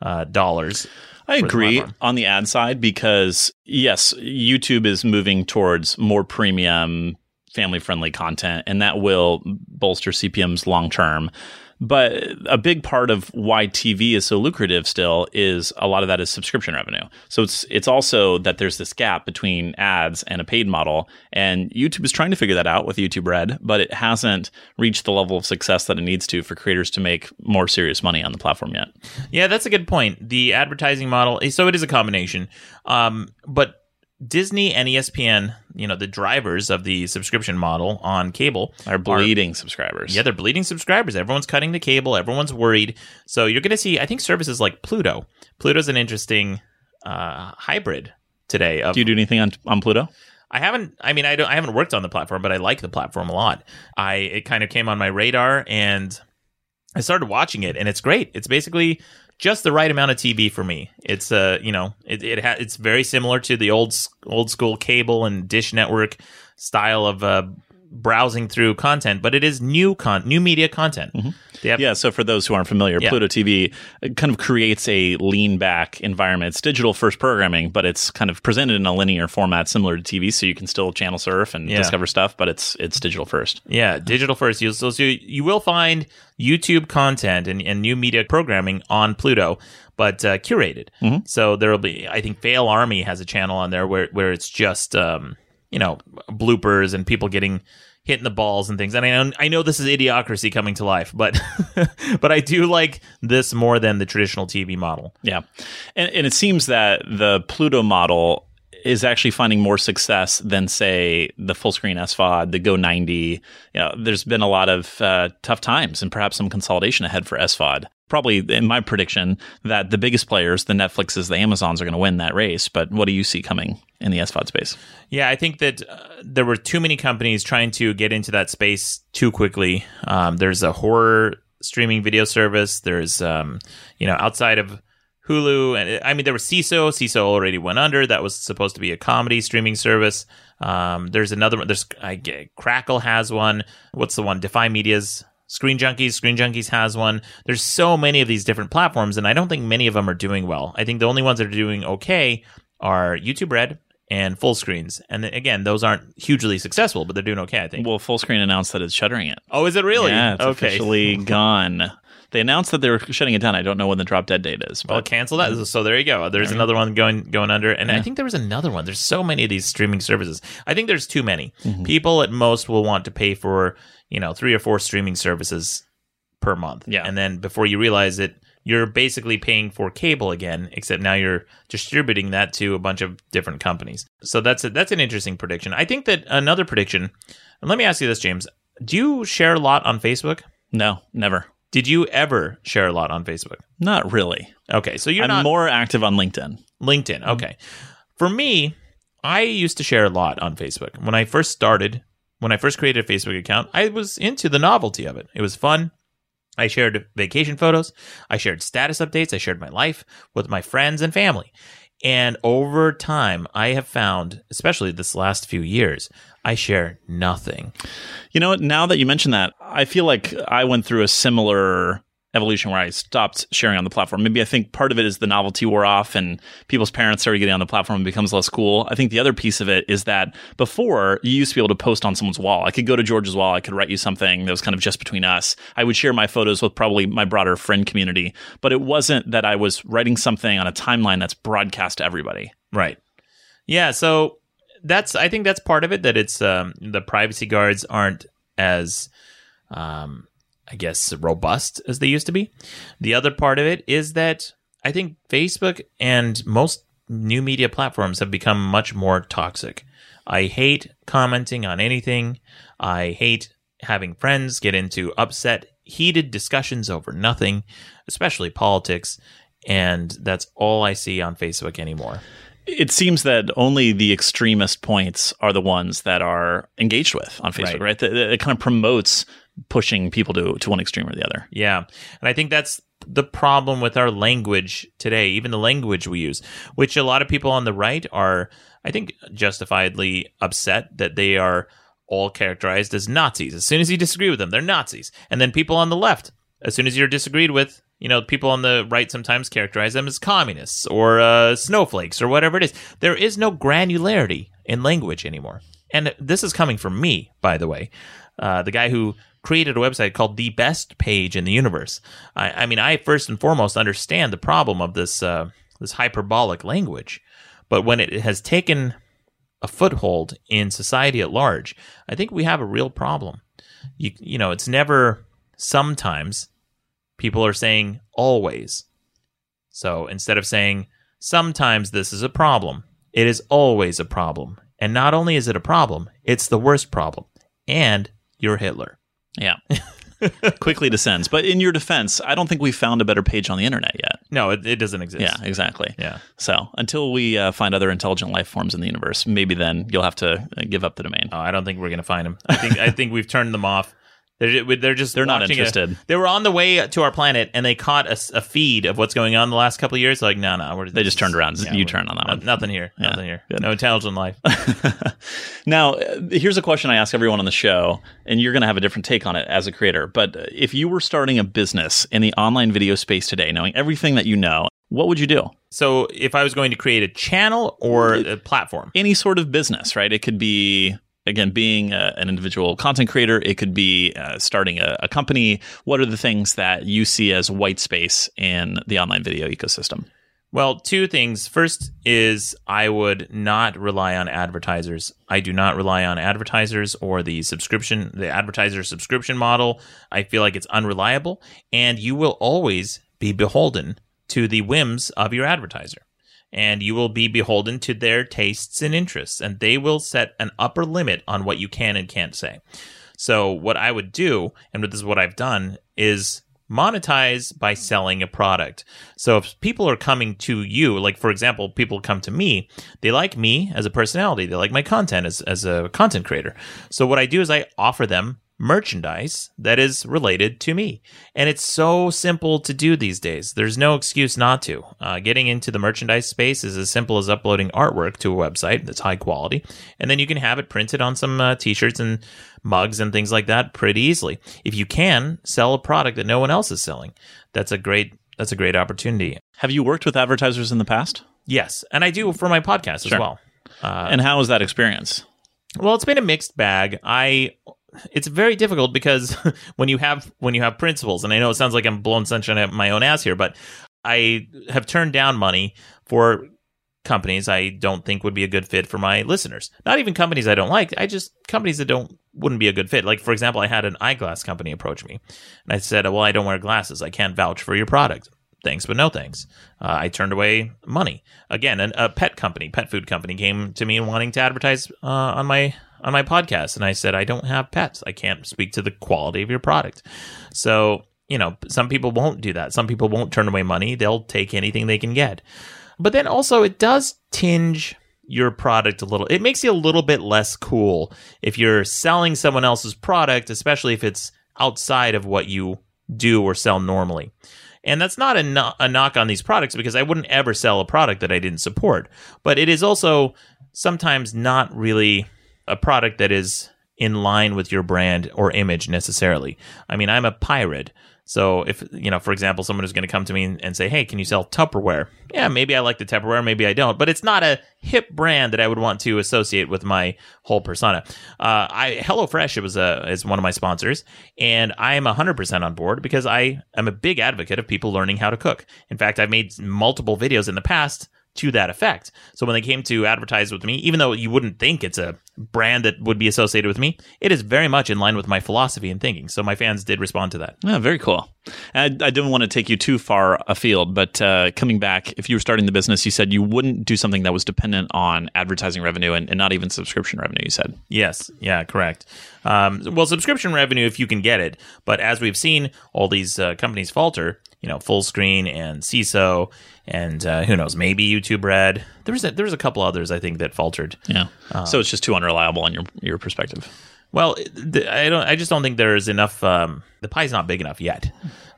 uh, dollars. I agree the on the ad side because, yes, YouTube is moving towards more premium, family friendly content, and that will bolster CPMs long term. But a big part of why TV is so lucrative still is a lot of that is subscription revenue. So it's it's also that there's this gap between ads and a paid model, and YouTube is trying to figure that out with YouTube Red, but it hasn't reached the level of success that it needs to for creators to make more serious money on the platform yet. Yeah, that's a good point. The advertising model, so it is a combination, um, but Disney and ESPN, you know, the drivers of the subscription model on cable are bleeding are, subscribers. Yeah, they're bleeding subscribers. Everyone's cutting the cable. Everyone's worried. So you're going to see, I think, services like Pluto. Pluto's an interesting uh, hybrid today. Of, do you do anything on on Pluto? I haven't. I mean, I don't. I haven't worked on the platform, but I like the platform a lot. I it kind of came on my radar, and I started watching it, and it's great. It's basically just the right amount of TV for me. It's uh, you know, it it ha- it's very similar to the old old school cable and dish network style of uh, browsing through content, but it is new con new media content. Have- Yeah, so for those who aren't familiar, Yeah. Pluto TV kind of creates a lean back environment. It's digital first programming, but it's kind of presented in a linear format similar to TV, so you can still channel surf and Yeah. discover stuff, but it's it's digital first. Yeah, digital first. So, so you will find YouTube content and, and new media programming on Pluto, but uh, curated. So there will be. I think Fail Army has a channel on there where where it's just um, you know bloopers and people getting hit in the balls and things. And I know I know this is idiocracy coming to life, but but I do like this more than the traditional TV model. Yeah. And, and it seems that the Pluto model is actually finding more success than, say, the full screen SVOD, the Go 90. You know, there's been a lot of uh, tough times and perhaps some consolidation ahead for SVOD. Probably, in my prediction, that the biggest players, the Netflixes, the Amazons, are going to win that race. But what do you see coming in the SVOD space? Yeah, I think that uh, there were too many companies trying to get into that space too quickly. Um, there's a horror streaming video service. There's, um, you know, outside of Hulu, and I mean, there was Seeso. Seeso already went under. That was supposed to be a comedy streaming service. Um, there's another one. There's I get, Crackle has one. What's the one? Defy Media's Screen Junkies. Screen Junkies has one. There's so many of these different platforms, and I don't think many of them are doing well. I think the only ones that are doing okay are YouTube Red and full screens. And again, those aren't hugely successful, but they're doing okay, I think. Well, Full Screen announced that it's shuttering it. oh, is it really? Yeah, it's okay. officially gone. They announced that they were shutting it down. I don't know when the drop dead date is. Well, cancel that. So there you go. There's another one going going under, and I think there was another one. There's so many of these streaming services. I think there's too many. Mm-hmm. People at most will want to pay for you know three or four streaming services per month. Yeah. and then before you realize it, you're basically paying for cable again. Except now you're distributing that to a bunch of different companies. So that's a, that's an interesting prediction. I think that another prediction. And let me ask you this, James. Do you share a lot on Facebook? no, never. Did you ever share a lot on Facebook? Not really. Okay, so you're I'm not more active on LinkedIn. LinkedIn. Mm-hmm. Okay. For me, I used to share a lot on Facebook. When I first started, when I first created a Facebook account, I was into the novelty of it. It was fun. I shared vacation photos. I shared status updates. I shared my life with my friends and family. And over time, I have found, especially this last few years, I share nothing. You know? Now that you mention that, I feel like I went through a similar evolution where I stopped sharing on the platform. Maybe I think part of it is the novelty wore off and people's parents started getting on the platform and becomes less cool. I think the other piece of it is that before you used to be able to post on someone's wall. I could go to George's wall, I could write you something that was kind of just between us. I would share my photos with probably my broader friend community, but it wasn't that I was writing something on a timeline that's broadcast to everybody. Right. Yeah. So that's I think that's part of it. That it's um, the privacy guards aren't as um, I guess robust as they used to be. The other part of it is that I think Facebook and most new media platforms have become much more toxic. I hate commenting on anything. I hate having friends get into upset, heated discussions over nothing, especially politics. And that's all I see on Facebook anymore. It seems that only the extremist points are the ones that are engaged with on Facebook, Right. right? It, kind of promotes pushing people to, to one extreme or the other. Yeah. And I think that's the problem with our language today, even the language we use, which a lot of people on the right are, I think, justifiably upset that they are all characterized as Nazis. As soon as you disagree with them, they're Nazis. And then people on the left, as soon as you're disagreed with, you know, people on the right sometimes characterize them as communists or uh, snowflakes or whatever it is. There is no granularity in language anymore. And this is coming from me, by the way, uh, the guy who created a website called the best page in the universe. I, I mean, I first and foremost understand the problem of this uh, this hyperbolic language, but when it has taken a foothold in society at large, I think we have a real problem. You you know, it's never sometimes. People are saying always. So instead of saying sometimes this is a problem, it is always a problem. And not only is it a problem, it's the worst problem. And you're Hitler. Yeah. Quickly descends. But in your defense, I don't think we found a better page on the internet yet. No, it, it doesn't exist. Yeah, exactly. Yeah. So until we uh, find other intelligent life forms in the universe, maybe then you'll have to uh, give up the domain. Oh, I don't think we're gonna find them. I think I think we've turned them off They're, they're just They're not a- interested. they were on the way to our planet and they caught a feed of what's going on the last couple of years. Like, no, no, we're, They just turned around. Yeah, you turn on that no- one. Nothing here. Yeah, Nothing here. good. No intelligent life. Now, uh, here's a question I ask everyone on the show, and you're going to have a different take on it as a creator. But uh, if you were starting a business in the online video space today, knowing everything that you know, what would you do? so, if I was going to create a channel or a platform, Any sort of business, right? It could be, again, being a, an individual content creator, it could be uh, starting a, a company. What are the things that you see as white space in the online video ecosystem? Well, two things. First is I would not rely on advertisers. I do not rely on advertisers or the subscription, the advertiser subscription model. I feel like it's unreliable, and you will always be beholden to the whims of your advertiser. And you will be beholden to their tastes and interests, and they will set an upper limit on what you can and can't say. So, what I would do, and this is what I've done, is monetize by selling a product. So if people are coming to you, like for example, people come to me, they like me as a personality, they like my content as, as a content creator. So what I do is I offer them merchandise that is related to me. And it's so simple to do these days. There's no excuse not to. Uh, getting into the merchandise space is as simple as uploading artwork to a website that's high quality. And then you can have it printed on some uh, t shirts and mugs and things like that pretty easily. If you can sell a product that no one else is selling, that's a great that's a great opportunity. Have you worked with advertisers in the past? Yes, and I do for my podcast Sure. as well. Uh, and how was that experience? Well, it's been a mixed bag. I it's very difficult because when you have when you have principles, and I know it sounds like I'm blowing sunshine at my own ass here, but I have turned down money for companies I don't think would be a good fit for my listeners. Not even companies I don't like. I just companies that don't wouldn't be a good fit. Like for example, I had an eyeglass company approach me, and I said, "Well, I don't wear glasses. I can't vouch for your product." Thanks, but no thanks. Uh, I turned away money. Again, an, a pet company, pet food company, came to me wanting to advertise uh, on my on my podcast, and I said, "I don't have pets. I can't speak to the quality of your product." So you know, some people won't do that. Some people won't turn away money. They'll take anything they can get. But then also, it does tinge your product a little. It makes you a little bit less cool if you're selling someone else's product, especially if it's outside of what you do or sell normally. And that's not a, no- a knock on these products because I wouldn't ever sell a product that I didn't support. But it is also sometimes not really a product that is in line with your brand or image necessarily. I mean, I'm a pirate. So if, you know, for example, someone is going to come to me and, say, hey, can you sell Tupperware? Yeah, maybe I like the Tupperware, maybe I don't, but it's not a hip brand that I would want to associate with my whole persona. Uh, I HelloFresh it was a, is one of my sponsors, and I am 100% on board because I am a big advocate of people learning how to cook. In fact, I've made multiple videos in the past to that effect. So when they came to advertise with me, even though you wouldn't think it's a brand that would be associated with me, it is very much in line with my philosophy and thinking. So my fans did respond to that. Yeah, very cool. I, I didn't want to take you too far afield, but uh, coming back, if you were starting the business, you said you wouldn't do something that was dependent on advertising revenue and, and not even subscription revenue. You said, Yes, yeah, correct. Um, well, subscription revenue if you can get it, but as we've seen, all these uh, companies falter. You know, full screen and Seeso, and uh, who knows, maybe YouTube Red. There was a, there was a couple others I think that faltered. yeah. so it's just too unreliable in your your perspective. Well, I don't. I just don't think there's enough. Um, the pie's not big enough yet.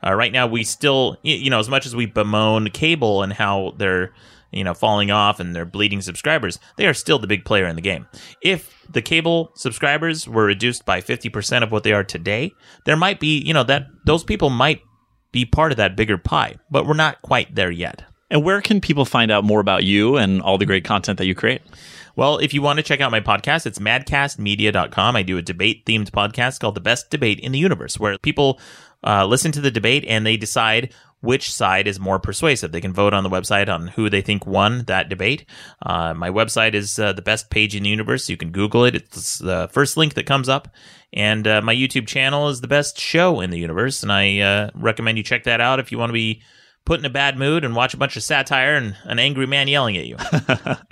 Uh, right now, we still, you know, as much as we bemoan cable and how they're, you know, falling off and they're bleeding subscribers, they are still the big player in the game. If the cable subscribers were reduced by fifty percent of what they are today, there might be, you know, that those people might be part of that bigger pie, but we're not quite there yet. And where can people find out more about you and all the great content that you create? Well, if you want to check out my podcast, it's madcastmedia.com. I do a debate themed podcast called The Best Debate in the Universe, where people uh, listen to the debate and they decide which side is more persuasive. They can vote on the website on who they think won that debate. Uh, my website is uh, the best page in the universe. You can Google it, it's the first link that comes up. And uh, my YouTube channel is the best show in the universe. And I uh, recommend you check that out if you want to be put in a bad mood and watch a bunch of satire and an angry man yelling at you.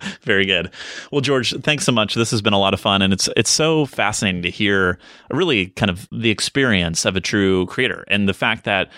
Very good. Well, George, thanks so much. This has been a lot of fun, and it's it's so fascinating to hear really kind of the experience of a true creator and the fact that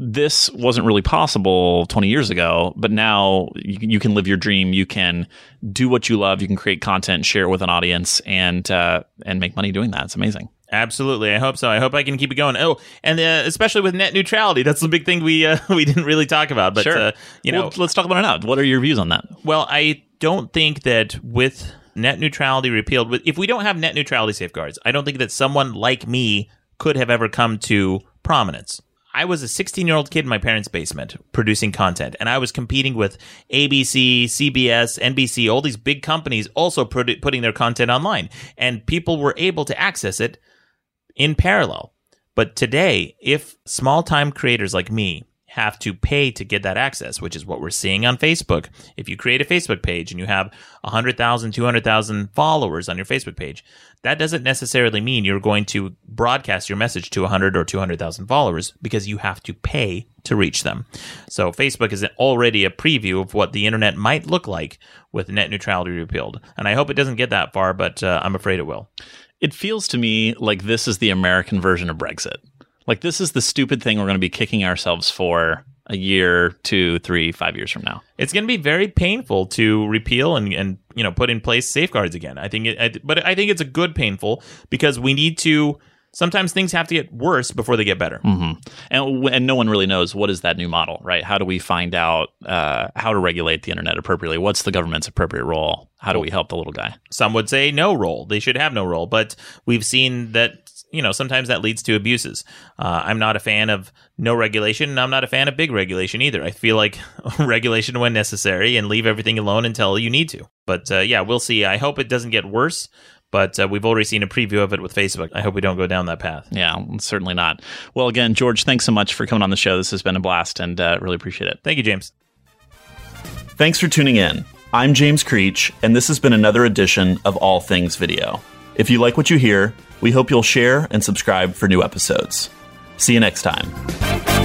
this wasn't really possible 20 years ago, but now you, you can live your dream. You can do what you love. You can create content, share it with an audience, and uh, and make money doing that. It's amazing. Absolutely, I hope so. I hope I can keep it going. Oh, and uh, especially with net neutrality, that's the big thing we uh, we didn't really talk about. But Sure. uh, you know, Well, let's talk about it now. What are your views on that? Well, I don't think that with net neutrality repealed, if we don't have net neutrality safeguards, I don't think that someone like me could have ever come to prominence. I was a 16 year old kid in my parents' basement producing content, and I was competing with ABC, CBS, NBC, all these big companies also produ- putting their content online, and people were able to access it in parallel. But today, if small time creators like me have to pay to get that access, which is what we're seeing on Facebook, if you create a Facebook page and you have 100,000, 200,000 followers on your Facebook page, that doesn't necessarily mean you're going to broadcast your message to 100 or 200,000 followers because you have to pay to reach them. So Facebook is already a preview of what the internet might look like with net neutrality repealed. And I hope it doesn't get that far, but uh, I'm afraid it will. It feels to me like this is the American version of Brexit. Like this is the stupid thing we're going to be kicking ourselves for a year, two, three, five years from now. it's going to be very painful to repeal and, and you know put in place safeguards again. I think it, I, but I think it's a good painful because we need to. Sometimes things have to get worse before they get better. hmm And and no one really knows what is that new model, right? How do we find out uh, how to regulate the internet appropriately? What's the government's appropriate role? How do we help the little guy? Some would say no role; they should have no role. But we've seen that you know sometimes that leads to abuses. Uh, I'm not a fan of no regulation, and I'm not a fan of big regulation either. I feel like regulation when necessary and leave everything alone until you need to. But uh, yeah, we'll see. I hope it doesn't get worse. But uh, we've already seen a preview of it with Facebook. I hope we don't go down that path. Yeah, certainly not. Well, again, George, thanks so much for coming on the show. This has been a blast, and uh, really appreciate it. Thank you, James. Thanks for tuning in. I'm James Creech, and this has been another edition of All Things Video. If you like what you hear, we hope you'll share and subscribe for new episodes. See you next time.